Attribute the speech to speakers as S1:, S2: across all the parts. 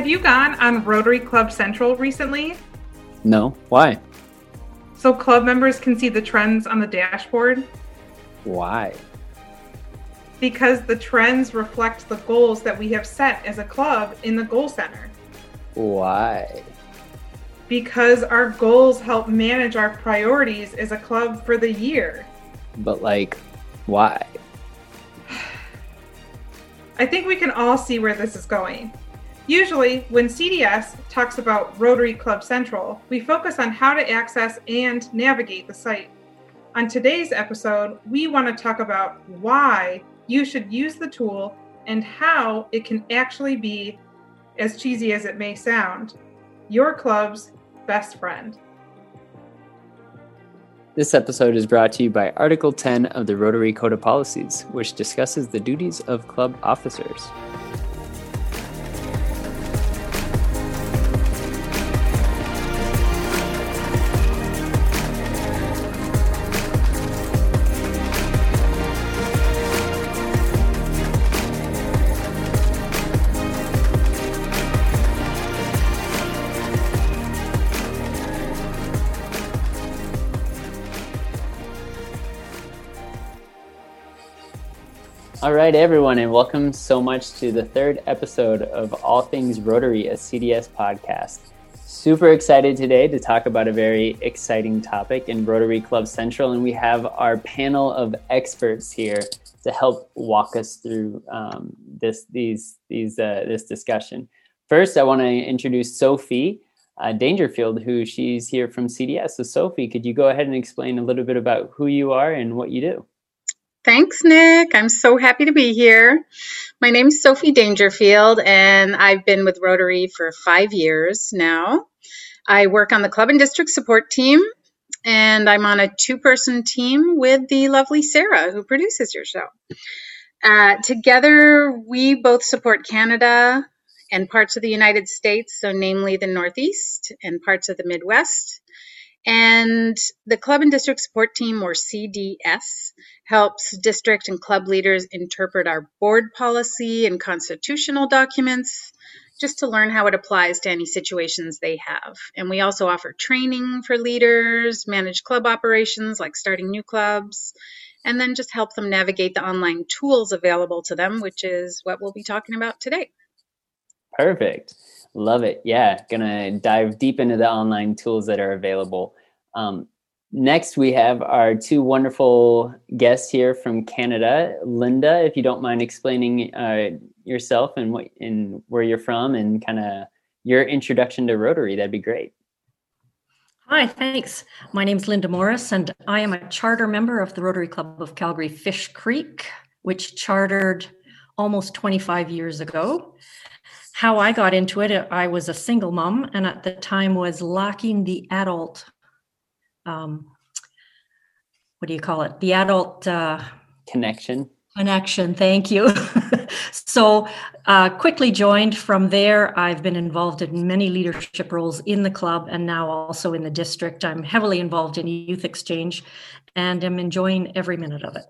S1: Have you gone on Rotary Club Central recently?
S2: No. Why?
S1: So club members can see the trends on the dashboard?
S2: Why?
S1: Because the trends reflect the goals that we have set as a club in the Goal Center.
S2: Why?
S1: Because our goals help manage our priorities as a club for the year.
S2: But, like, why?
S1: I think we can all see where this is going. Usually, when CDS talks about Rotary Club Central, we focus on how to access and navigate the site. On today's episode, we want to talk about why you should use the tool and how it can actually be, as cheesy as it may sound, your club's best friend.
S2: This episode is brought to you by Article 10 of the Rotary Code of Policies, which discusses the duties of club officers. All right, everyone, and welcome so much to the third episode of All Things Rotary, a CDS podcast. Super excited today to talk about a very exciting topic in Rotary Club Central, and we have our panel of experts here to help walk us through um, this these these uh, this discussion. First, I want to introduce Sophie uh, Dangerfield, who she's here from CDS. So, Sophie, could you go ahead and explain a little bit about who you are and what you do?
S3: Thanks, Nick. I'm so happy to be here. My name is Sophie Dangerfield, and I've been with Rotary for five years now. I work on the club and district support team, and I'm on a two person team with the lovely Sarah, who produces your show. Uh, together, we both support Canada and parts of the United States, so namely the Northeast and parts of the Midwest. And the Club and District Support Team, or CDS, helps district and club leaders interpret our board policy and constitutional documents just to learn how it applies to any situations they have. And we also offer training for leaders, manage club operations like starting new clubs, and then just help them navigate the online tools available to them, which is what we'll be talking about today.
S2: Perfect. Love it. Yeah, gonna dive deep into the online tools that are available. Um, next, we have our two wonderful guests here from Canada. Linda, if you don't mind explaining uh, yourself and what and where you're from and kind of your introduction to Rotary, that'd be great.
S4: Hi, thanks. My name is Linda Morris, and I am a charter member of the Rotary Club of Calgary Fish Creek, which chartered almost 25 years ago how I got into it, I was a single mom and at the time was lacking the adult, um, what do you call it? The adult uh,
S2: connection.
S4: Connection, thank you. so, uh, quickly joined from there. I've been involved in many leadership roles in the club and now also in the district. I'm heavily involved in youth exchange and am enjoying every minute of it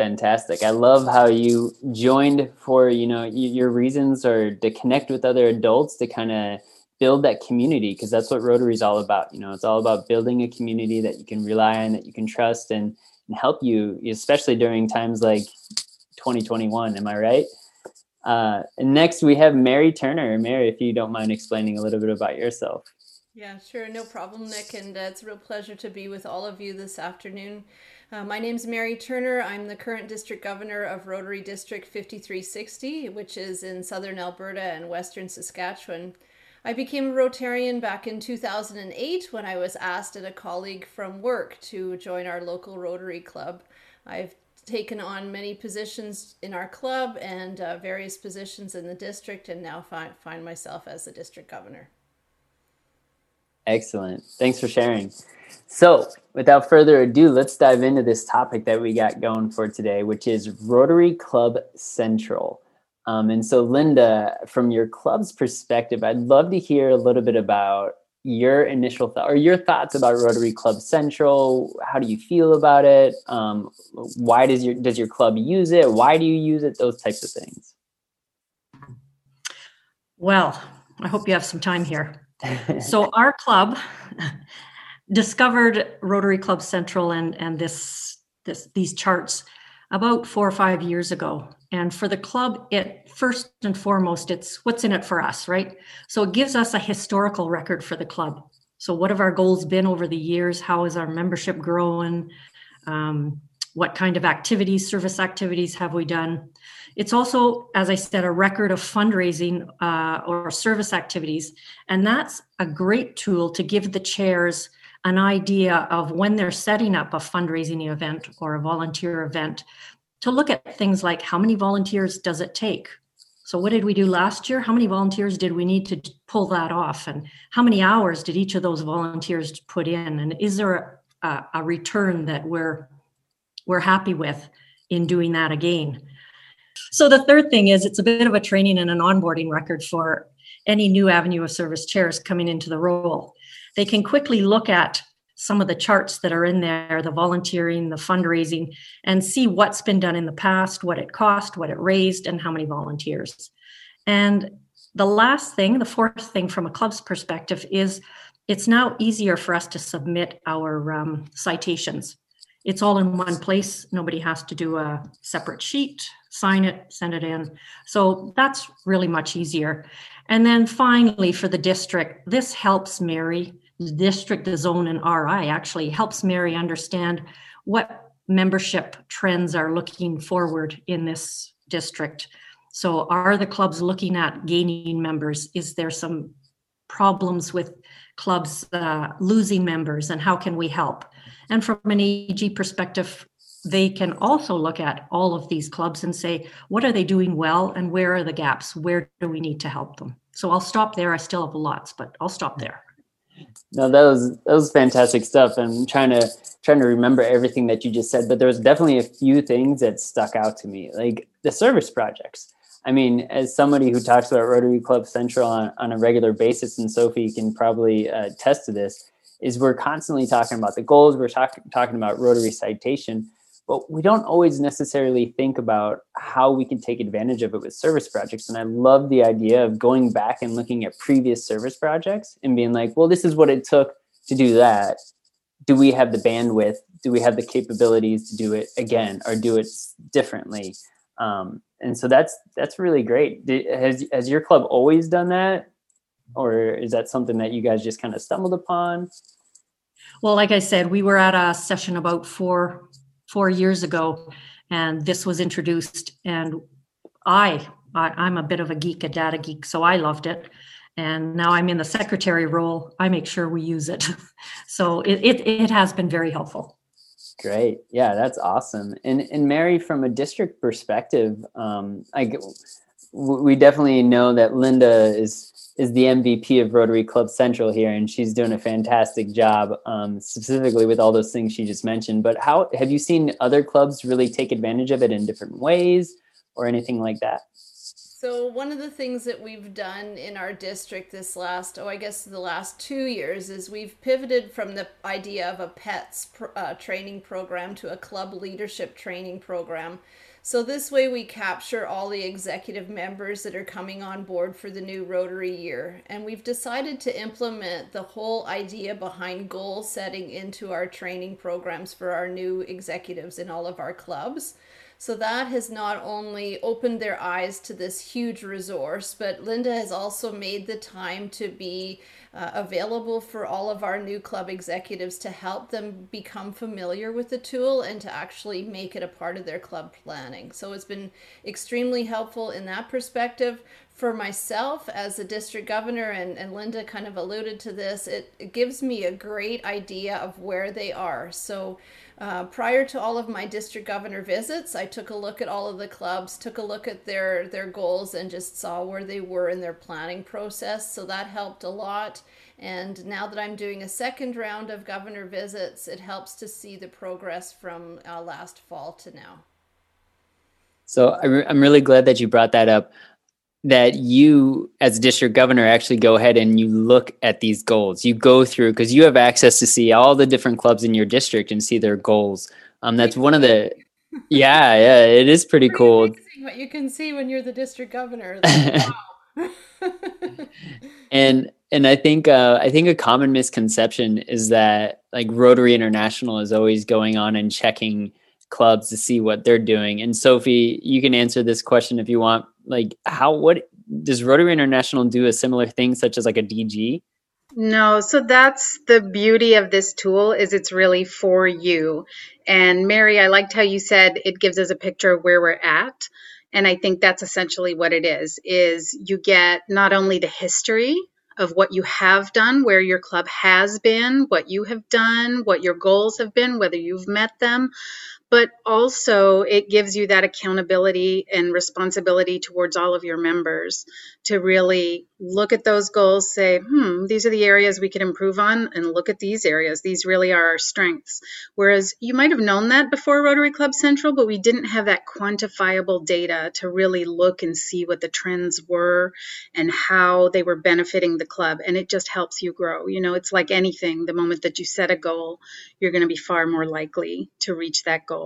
S2: fantastic. I love how you joined for you know your reasons are to connect with other adults to kind of build that community because that's what rotary is all about you know? It's all about building a community that you can rely on that you can trust and, and help you especially during times like 2021 am i right? Uh, and next we have mary turner. Mary if you don't mind explaining a little bit about yourself.
S5: Yeah sure no problem nick and uh, it's a real pleasure to be with all of you this afternoon uh, my name is Mary Turner. I'm the current district governor of Rotary District 5360, which is in southern Alberta and western Saskatchewan. I became a Rotarian back in 2008 when I was asked at a colleague from work to join our local Rotary Club. I've taken on many positions in our club and uh, various positions in the district, and now find, find myself as the district governor.
S2: Excellent. Thanks for sharing. So, without further ado, let's dive into this topic that we got going for today, which is Rotary Club Central. Um, and so, Linda, from your club's perspective, I'd love to hear a little bit about your initial thought or your thoughts about Rotary Club Central. How do you feel about it? Um, why does your does your club use it? Why do you use it? Those types of things.
S4: Well, I hope you have some time here. So our club discovered Rotary Club Central and and this this these charts about four or five years ago. And for the club, it first and foremost, it's what's in it for us, right? So it gives us a historical record for the club. So what have our goals been over the years? How is our membership growing? Um, what kind of activities, service activities have we done? It's also, as I said, a record of fundraising uh, or service activities. And that's a great tool to give the chairs an idea of when they're setting up a fundraising event or a volunteer event to look at things like how many volunteers does it take? So, what did we do last year? How many volunteers did we need to pull that off? And how many hours did each of those volunteers put in? And is there a, a return that we're we're happy with in doing that again? So the third thing is it's a bit of a training and an onboarding record for any new avenue of service chairs coming into the role. They can quickly look at some of the charts that are in there, the volunteering, the fundraising, and see what's been done in the past, what it cost, what it raised, and how many volunteers. And the last thing, the fourth thing from a club's perspective, is it's now easier for us to submit our um, citations. It's all in one place. Nobody has to do a separate sheet, sign it, send it in. So that's really much easier. And then finally, for the district, this helps Mary the district, the zone, and RI actually helps Mary understand what membership trends are looking forward in this district. So, are the clubs looking at gaining members? Is there some problems with clubs uh, losing members, and how can we help? And from an AG perspective, they can also look at all of these clubs and say, what are they doing well, and where are the gaps? Where do we need to help them? So, I'll stop there. I still have lots, but I'll stop there.
S2: No, that was that was fantastic stuff. I'm trying to trying to remember everything that you just said, but there was definitely a few things that stuck out to me, like the service projects. I mean, as somebody who talks about Rotary Club Central on, on a regular basis, and Sophie can probably uh, attest to this, is we're constantly talking about the goals. We're talking talking about Rotary citation, but we don't always necessarily think about how we can take advantage of it with service projects. And I love the idea of going back and looking at previous service projects and being like, well, this is what it took to do that. Do we have the bandwidth? Do we have the capabilities to do it again or do it differently? Um, and so that's that's really great. Has has your club always done that, or is that something that you guys just kind of stumbled upon?
S4: Well, like I said, we were at a session about four four years ago, and this was introduced. And I, I am a bit of a geek, a data geek, so I loved it. And now I'm in the secretary role. I make sure we use it. so it, it, it has been very helpful.
S2: Great. Yeah, that's awesome. And and Mary, from a district perspective, um, I we definitely know that Linda is is the MVP of Rotary Club Central here, and she's doing a fantastic job, um, specifically with all those things she just mentioned. But how have you seen other clubs really take advantage of it in different ways, or anything like that?
S5: So one of the things that we've done in our district this last, oh, I guess the last two years, is we've pivoted from the idea of a PETS uh, training program to a club leadership training program so this way we capture all the executive members that are coming on board for the new Rotary year. And we've decided to implement the whole idea behind goal setting into our training programs for our new executives in all of our clubs. So that has not only opened their eyes to this huge resource, but Linda has also made the time to be uh, available for all of our new club executives to help them become familiar with the tool and to actually make it a part of their club planning. So it's been extremely helpful in that perspective. For myself as a district governor, and, and Linda kind of alluded to this, it, it gives me a great idea of where they are. So uh, prior to all of my district governor visits, I took a look at all of the clubs, took a look at their their goals, and just saw where they were in their planning process. So that helped a lot. And now that I'm doing a second round of governor visits, it helps to see the progress from uh, last fall to now.
S2: So I'm really glad that you brought that up that you as district governor actually go ahead and you look at these goals. You go through because you have access to see all the different clubs in your district and see their goals. Um that's one of the yeah yeah it is pretty, pretty cool.
S5: what you can see when you're the district governor. Like, wow.
S2: And and I think uh, I think a common misconception is that like Rotary International is always going on and checking clubs to see what they're doing. And Sophie, you can answer this question if you want. Like, how what does Rotary International do a similar thing, such as like a DG?
S3: No, so that's the beauty of this tool is it's really for you. And Mary, I liked how you said it gives us a picture of where we're at. And I think that's essentially what it is is you get not only the history of what you have done, where your club has been, what you have done, what your goals have been, whether you've met them, but also it gives you that accountability and responsibility towards all of your members to really look at those goals, say, hmm, these are the areas we can improve on, and look at these areas. These really are our strengths. Whereas you might have known that before Rotary Club Central, but we didn't have that quantifiable data to really look and see what the trends were and how they were benefiting the club. And it just helps you grow. You know, it's like anything. The moment that you set a goal, you're going to be far more likely to reach that goal.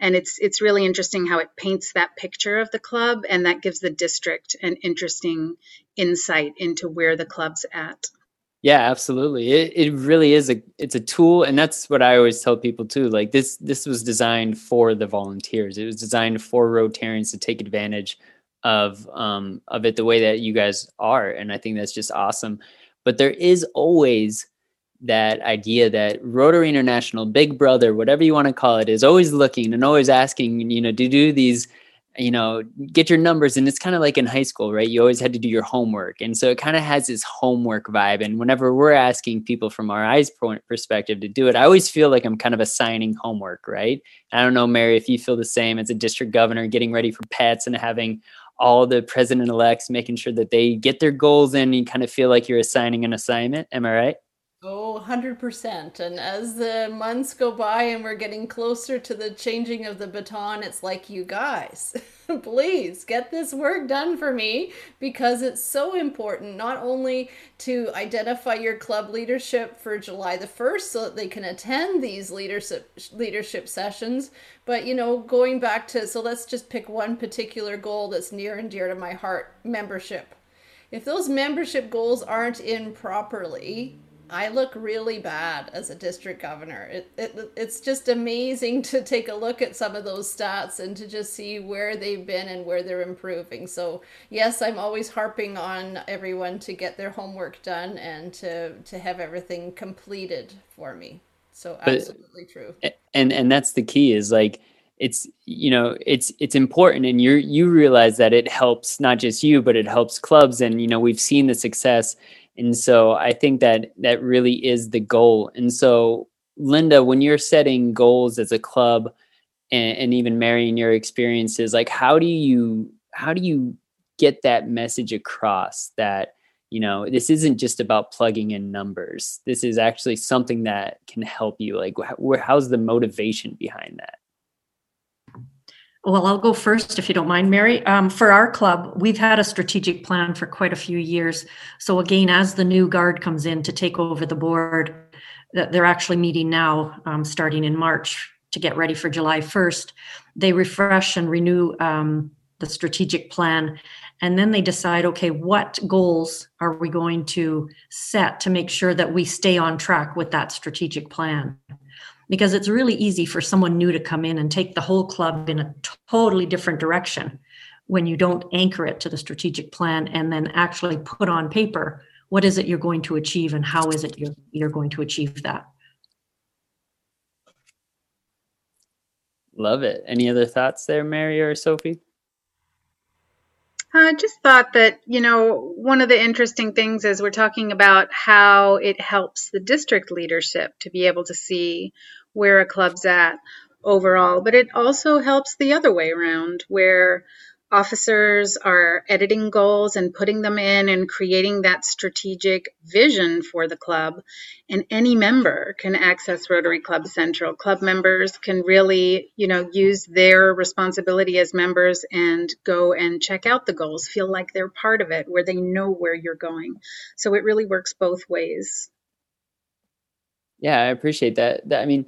S3: And it's it's really interesting how it paints that picture of the club and that gives the district an interesting insight into where the club's at.
S2: Yeah, absolutely. It it really is a it's a tool and that's what I always tell people too. Like this this was designed for the volunteers. It was designed for Rotarians to take advantage of um of it the way that you guys are and I think that's just awesome. But there is always that idea that Rotary International, Big Brother, whatever you want to call it, is always looking and always asking, you know, to do these you know, get your numbers. And it's kind of like in high school, right? You always had to do your homework. And so it kind of has this homework vibe. And whenever we're asking people from RI's point perspective to do it, I always feel like I'm kind of assigning homework, right? I don't know, Mary, if you feel the same as a district governor, getting ready for PETS and having all the president elects making sure that they get their goals in. You kind of feel like you're assigning an assignment. Am I right?
S5: Oh, 100%. And as the months go by and we're getting closer to the changing of the baton, it's like, you guys, please get this work done for me because it's so important not only to identify your club leadership for July the 1st so that they can attend these leadership leadership sessions, but you know, going back to so let's just pick one particular goal that's near and dear to my heart, membership. If those membership goals aren't in properly, I look really bad as a district governor. It, it, it's just amazing to take a look at some of those stats and to just see where they've been and where they're improving. So, yes, I'm always harping on everyone to get their homework done and to, to have everything completed for me. So, absolutely but, true.
S2: And and that's the key is like it's you know it's it's important and you you realize that it helps not just you but it helps clubs and you know we've seen the success and so I think that that really is the goal. And so, Linda, when you're setting goals as a club, and, and even marrying your experiences, like how do you how do you get that message across that you know this isn't just about plugging in numbers. This is actually something that can help you. Like wh- how's the motivation behind that
S4: well, I'll go first if you don't mind, Mary. Um, for our club, we've had a strategic plan for quite a few years. So, again, as the new guard comes in to take over the board, they're actually meeting now, um, starting in March to get ready for July 1st. They refresh and renew um, the strategic plan. And then they decide okay, what goals are we going to set to make sure that we stay on track with that strategic plan? Because it's really easy for someone new to come in and take the whole club in a totally different direction when you don't anchor it to the strategic plan and then actually put on paper what is it you're going to achieve and how is it you're, you're going to achieve that?
S2: Love it. Any other thoughts there mary or sophie?
S3: I just thought that, you know, one of the interesting things is we're talking about how it helps the district leadership to be able to see where a club's at overall, but it also helps the other way around where officers are editing goals and putting them in and creating that strategic vision for the club. And any member can access Rotary Club Central. Club members can really, you know, use their responsibility as members and go and check out the goals, feel like they're part of it, where they know where you're going. So it really works both ways.
S2: Yeah, I appreciate that. that I mean,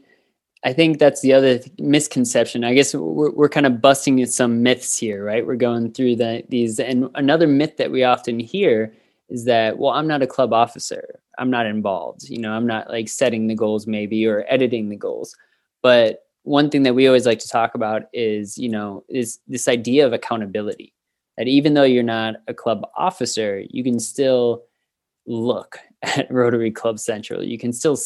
S2: I think that's the other misconception. I guess we're, we're kind of busting some myths here, right? We're going through the, these, and another myth that we often hear is that, well, I'm not a club officer. I'm not involved. You know, I'm not like setting the goals maybe or editing the goals. But one thing that we always like to talk about is, you know, is this idea of accountability. That even though you're not a club officer, you can still look at Rotary Club Central. You can still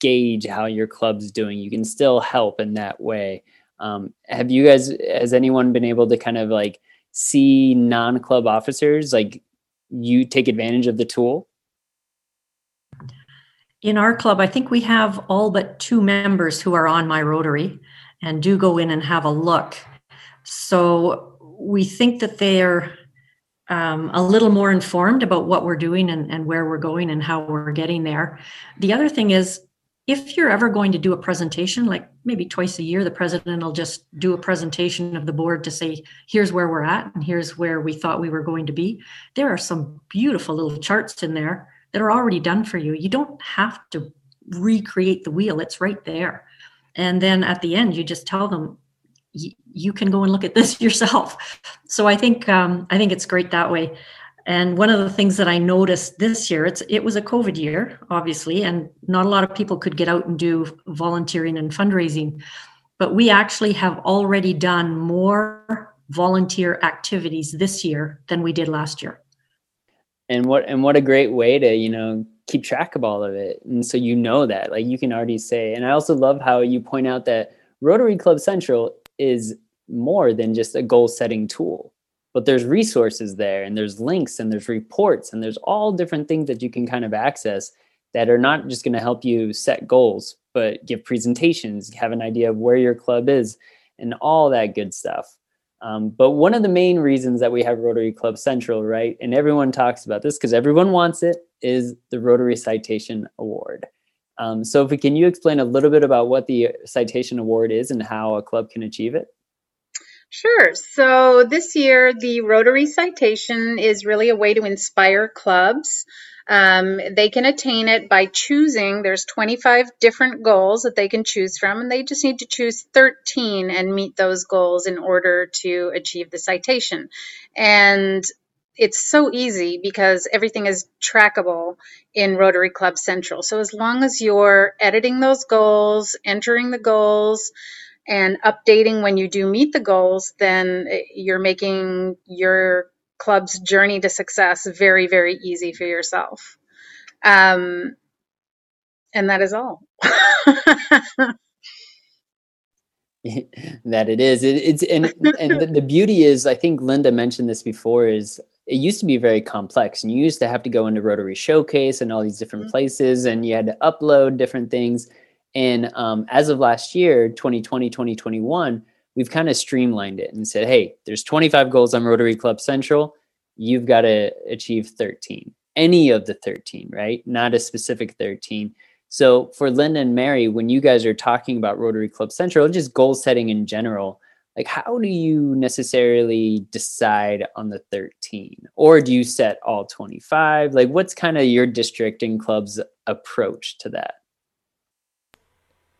S2: gauge how your club's doing. You can still help in that way. Um, have you guys, has anyone been able to kind of like see non club officers like you take advantage of the tool?
S4: In our club, I think we have all but two members who are on my Rotary and do go in and have a look. So we think that they're um, a little more informed about what we're doing and, and where we're going and how we're getting there. The other thing is, if you're ever going to do a presentation, like maybe twice a year, the president will just do a presentation of the board to say, here's where we're at and here's where we thought we were going to be. There are some beautiful little charts in there that are already done for you. You don't have to recreate the wheel, it's right there. And then at the end, you just tell them, you can go and look at this yourself. So I think um, I think it's great that way. And one of the things that I noticed this year, it's it was a COVID year, obviously, and not a lot of people could get out and do volunteering and fundraising. But we actually have already done more volunteer activities this year than we did last year.
S2: And what and what a great way to, you know, keep track of all of it. And so you know that. Like you can already say. And I also love how you point out that Rotary Club Central is more than just a goal setting tool but there's resources there and there's links and there's reports and there's all different things that you can kind of access that are not just going to help you set goals but give presentations have an idea of where your club is and all that good stuff. Um, but one of the main reasons that we have rotary club central right and everyone talks about this because everyone wants it is the rotary citation award. Um, so if we, can you explain a little bit about what the citation award is and how a club can achieve it
S3: Sure. So this year, the Rotary Citation is really a way to inspire clubs. Um, they can attain it by choosing, there's 25 different goals that they can choose from, and they just need to choose 13 and meet those goals in order to achieve the citation. And it's so easy because everything is trackable in Rotary Club Central. So as long as you're editing those goals, entering the goals, and updating when you do meet the goals, then you're making your club's journey to success very, very easy for yourself. Um, and that is all.
S2: that it is. It, it's and and the, the beauty is, I think Linda mentioned this before. Is it used to be very complex, and you used to have to go into Rotary Showcase and all these different mm-hmm. places, and you had to upload different things and um, as of last year, 2020, 2021, we've kind of streamlined it and said, hey, there's 25 goals on Rotary Club Central. You've got to achieve 13, any of the 13, right? Not a specific 13. So for Linda and Mary, when you guys are talking about Rotary Club Central, just goal setting in general, like how do you necessarily decide on the 13 or do you set all 25 like what's kind of your district and club's approach to that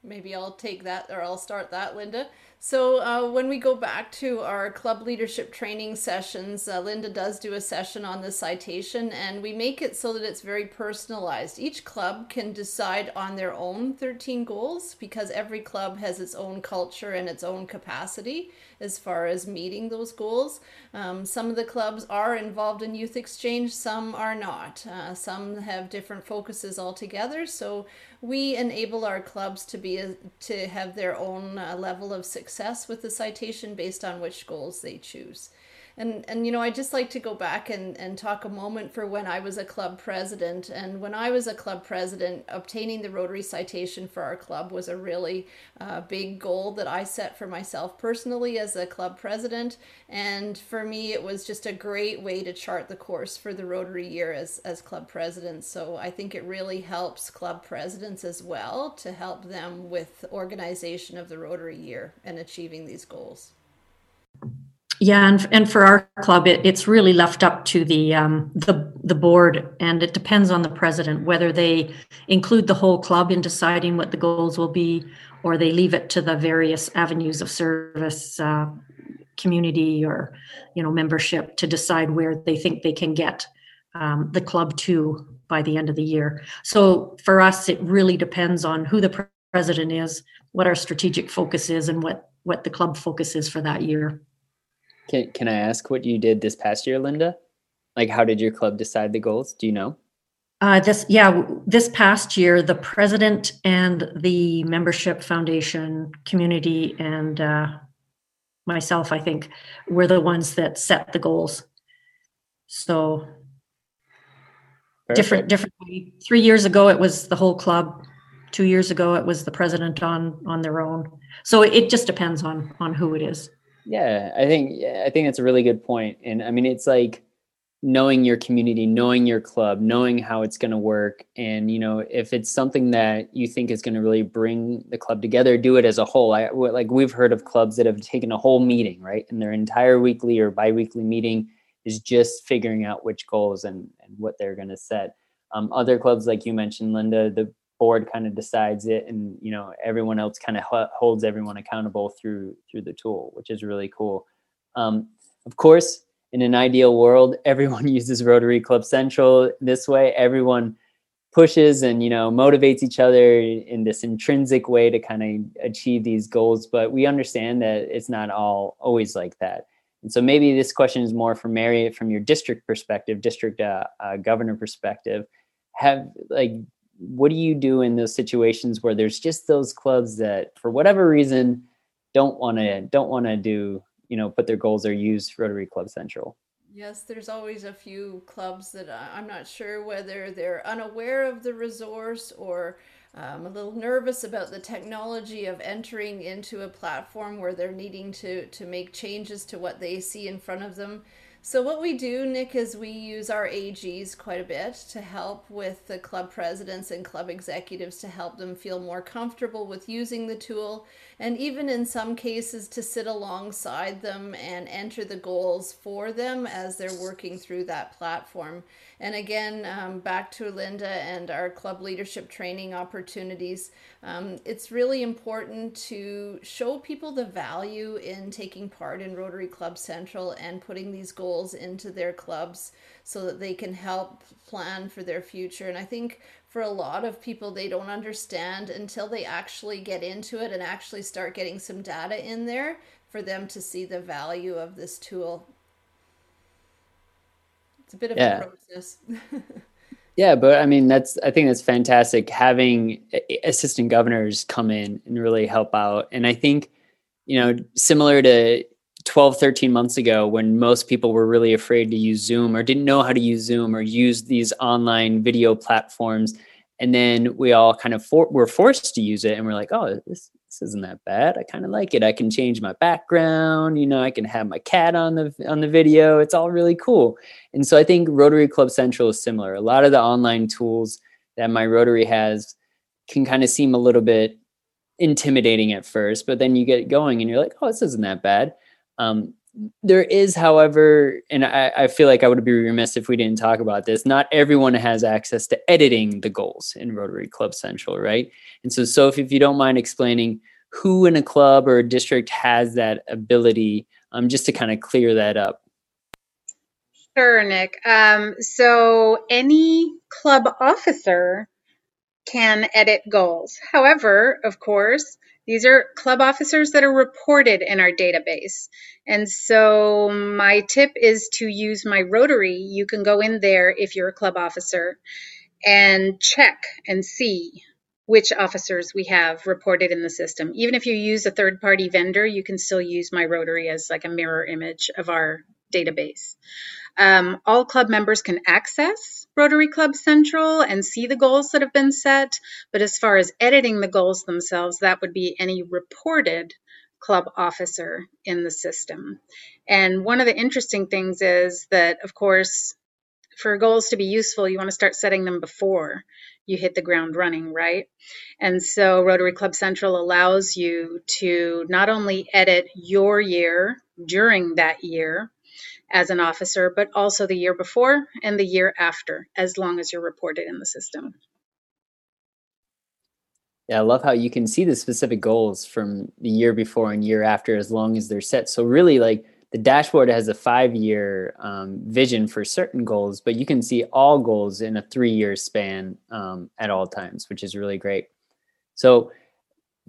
S5: maybe I'll take that or I'll start that, Linda. So uh, when we go back to our club leadership training sessions, uh, Linda does do a session on the citation, and we make it so that it's very personalized. Each club can decide on their own 13 goals because every club has its own culture and its own capacity as far as meeting those goals. Um, some of the clubs are involved in youth exchange, some are not. Uh, some have different focuses altogether. So we enable our clubs to be a, to have their own uh, level of success with the citation based on which goals they choose. And and you know, I just like to go back and, and talk a moment for when I was a club president. And when I was a club president, obtaining the Rotary citation for our club was a really uh, big goal that I set for myself personally as a club president. And for me, it was just a great way to chart the course for the Rotary year as, as club president. So I think it really helps club presidents as well to help them with organization of the Rotary year and achieving these goals.
S4: Yeah, and and for our club, it, it's really left up to the um, the the board, and it depends on the president whether they include the whole club in deciding what the goals will be, or they leave it to the various avenues of service, uh, community or you know membership to decide where they think they can get um, the club to by the end of the year. So for us, it really depends on who the president is, what our strategic focus is, and what what the club focus is for that year.
S2: Can Can I ask what you did this past year, Linda? Like, how did your club decide the goals? Do you know?
S4: Uh, this yeah, this past year, the president and the membership foundation community and uh, myself, I think, were the ones that set the goals. So Perfect. different different three years ago it was the whole club two years ago it was the president on on their own so it just depends on on who it is
S2: yeah i think i think that's a really good point and i mean it's like knowing your community knowing your club knowing how it's going to work and you know if it's something that you think is going to really bring the club together do it as a whole i like we've heard of clubs that have taken a whole meeting right and their entire weekly or biweekly meeting is just figuring out which goals and, and what they're going to set. Um, other clubs, like you mentioned, Linda, the board kind of decides it, and you know everyone else kind of holds everyone accountable through through the tool, which is really cool. Um, of course, in an ideal world, everyone uses Rotary Club Central this way. Everyone pushes and you know motivates each other in this intrinsic way to kind of achieve these goals but we understand that it's not all always like that and so maybe this question is more for Mary from your district perspective, district uh, uh, governor perspective. Have like, what do you do in those situations where there's just those clubs that, for whatever reason, don't want to don't want to do you know put their goals or use Rotary Club Central?
S5: Yes, there's always a few clubs that I'm not sure whether they're unaware of the resource or um, a little nervous about the technology of entering into a platform where they're needing to, to make changes to what they see in front of them. So what we do, Nick, is we use our AGs quite a bit to help with the club presidents and club executives to help them feel more comfortable with using the tool and even in some cases to sit alongside them and enter the goals for them as they're working through that platform. And again, um, back to Linda and our club leadership training opportunities, um, it's really important to show people the value in taking part in Rotary Club Central and putting these goals into their clubs so that they can help plan for their future. And I think for a lot of people, they don't understand until they actually get into it and actually start getting some data in there for them to see the value of this tool. It's a bit of yeah. a process.
S2: yeah, but I mean, that's I think that's fantastic having assistant governors come in and really help out. And I think, you know, similar to 12, 13 months ago when most people were really afraid to use Zoom or didn't know how to use Zoom or use these online video platforms. And then we all kind of for, were forced to use it and we're like, oh, this, this isn't that bad. I kind of like it. I can change my background. You know, I can have my cat on the on the video. It's all really cool. And so I think Rotary Club Central is similar. A lot of the online tools that my Rotary has can kind of seem a little bit intimidating at first, but then you get going and you're like, oh, this isn't that bad. Um, there is, however, and I, I, feel like I would be remiss if we didn't talk about this. Not everyone has access to editing the goals in Rotary Club Central, right? And so, Sophie, if you don't mind explaining who in a club or a district has that ability, um, just to kind of clear that up.
S3: Sure, Nick. Um, so, any club officer can edit goals. However, of course, these are club officers that are reported in our database. And so my tip is to use my Rotary. You can go in there if you're a club officer and check and see which officers we have reported in the system. Even if you use a third party vendor, you can still use my Rotary as like a mirror image of our database. Um, all club members can access Rotary Club Central and see the goals that have been set. But as far as editing the goals themselves, that would be any reported club officer in the system. And one of the interesting things is that, of course, for goals to be useful, you want to start setting them before you hit the ground running, right? And so Rotary Club Central allows you to not only edit your year during that year, as an officer, but also the year before and the year after, as long as you're reported in the system.
S2: Yeah, I love how you can see the specific goals from the year before and year after as long as they're set. So, really, like the dashboard has a five year um, vision for certain goals, but you can see all goals in a three year span um, at all times, which is really great. So,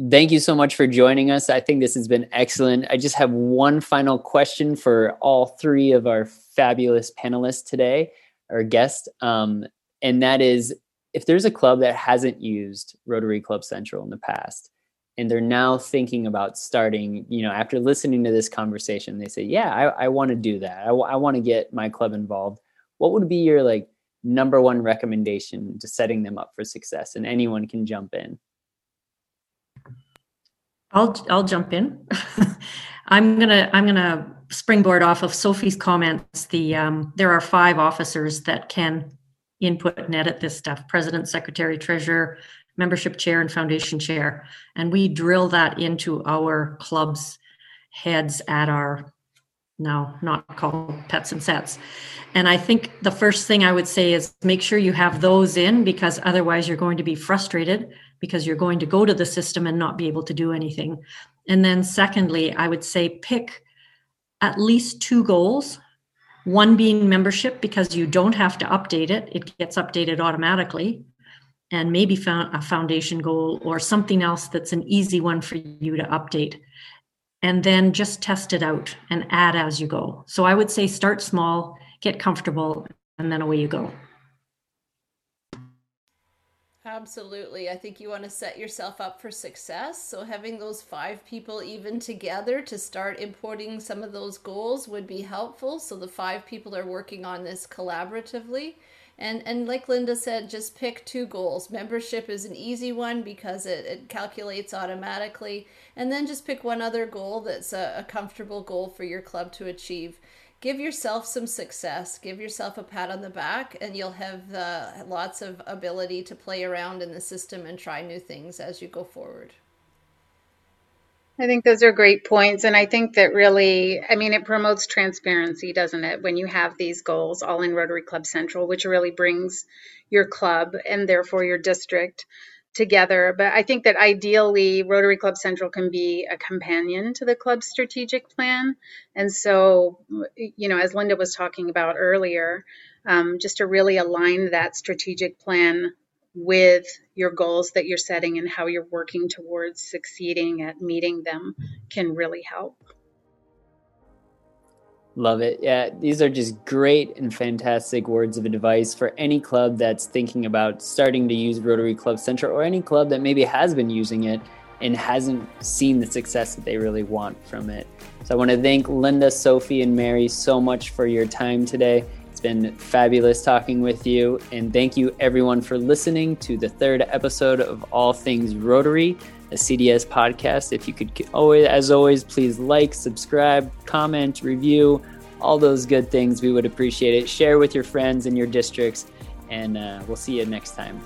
S2: thank you so much for joining us. I think this has been excellent. I just have one final question for all three of our fabulous panelists today, our guests, um, and that is if there's a club that hasn't used Rotary Club Central in the past and they're now thinking about starting, you know, after listening to this conversation, they say, yeah, I, I want to do that. I, w- I want to get my club involved. What would be your like number one recommendation to setting them up for success? And anyone can jump in.
S4: I'll I'll jump in. I'm gonna I'm gonna springboard off of Sophie's comments. The um, there are five officers that can input and edit this stuff president, secretary, treasurer, membership chair, and foundation chair. And we drill that into our club's heads at our no, not called PETS and SETS. And I think the first thing I would say is make sure you have those in because otherwise you're going to be frustrated because you're going to go to the system and not be able to do anything. And then, secondly, I would say pick at least two goals one being membership because you don't have to update it, it gets updated automatically. And maybe found a foundation goal or something else that's an easy one for you to update. And then just test it out and add as you go. So I would say start small, get comfortable, and then away you go.
S5: Absolutely. I think you want to set yourself up for success. So, having those five people even together to start importing some of those goals would be helpful. So, the five people are working on this collaboratively. And, and like Linda said, just pick two goals. Membership is an easy one because it, it calculates automatically. And then just pick one other goal that's a, a comfortable goal for your club to achieve give yourself some success give yourself a pat on the back and you'll have uh, lots of ability to play around in the system and try new things as you go forward
S3: I think those are great points. And I think that really, I mean, it promotes transparency, doesn't it? When you have these goals all in Rotary Club Central, which really brings your club and therefore your district together. But I think that ideally, Rotary Club Central can be a companion to the club's strategic plan. And so, you know, as Linda was talking about earlier, um, just to really align that strategic plan with your goals that you're setting and how you're working towards succeeding at meeting them can really help.
S2: Love it. Yeah, these are just great and fantastic words of advice for any club that's thinking about starting to use Rotary Club Central or any club that maybe has been using it and hasn't seen the success that they really want from it. So I want to thank Linda, Sophie, and Mary so much for your time today. It's been fabulous talking with you. And thank you, everyone, for listening to the third episode of All Things Rotary a CDS podcast. If you could always, as always, please like, subscribe, comment, review, all those good things. We would appreciate it. Share with your friends in your districts, and uh, we'll see you next time.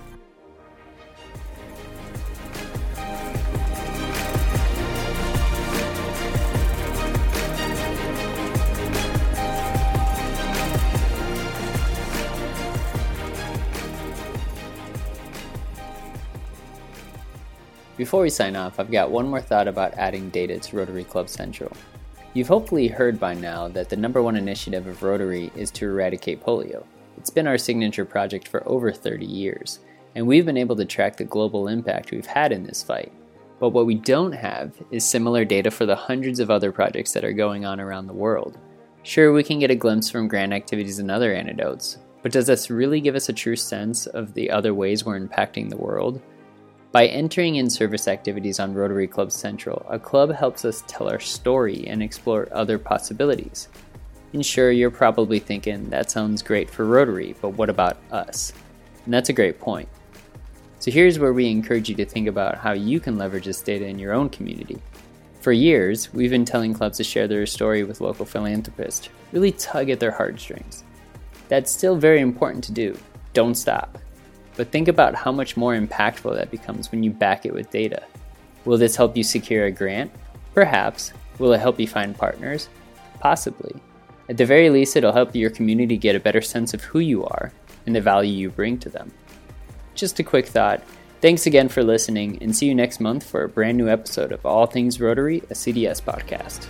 S2: Before we sign off, I've got one more thought about adding data to Rotary Club Central. You've hopefully heard by now that the number one initiative of Rotary is to eradicate polio. It's been our signature project for over 30 years, and we've been able to track the global impact we've had in this fight. But what we don't have is similar data for the hundreds of other projects that are going on around the world. Sure, we can get a glimpse from grant activities and other antidotes, but does this really give us a true sense of the other ways we're impacting the world? By entering in service activities on Rotary Club Central, a club helps us tell our story and explore other possibilities. And sure, you're probably thinking, that sounds great for Rotary, but what about us? And that's a great point. So here's where we encourage you to think about how you can leverage this data in your own community. For years, we've been telling clubs to share their story with local philanthropists, really tug at their heartstrings. That's still very important to do. Don't stop. But think about how much more impactful that becomes when you back it with data. Will this help you secure a grant? Perhaps. Will it help you find partners? Possibly. At the very least, it'll help your community get a better sense of who you are and the value you bring to them. Just a quick thought Thanks again for listening, and see you next month for a brand new episode of All Things Rotary, a CDS podcast.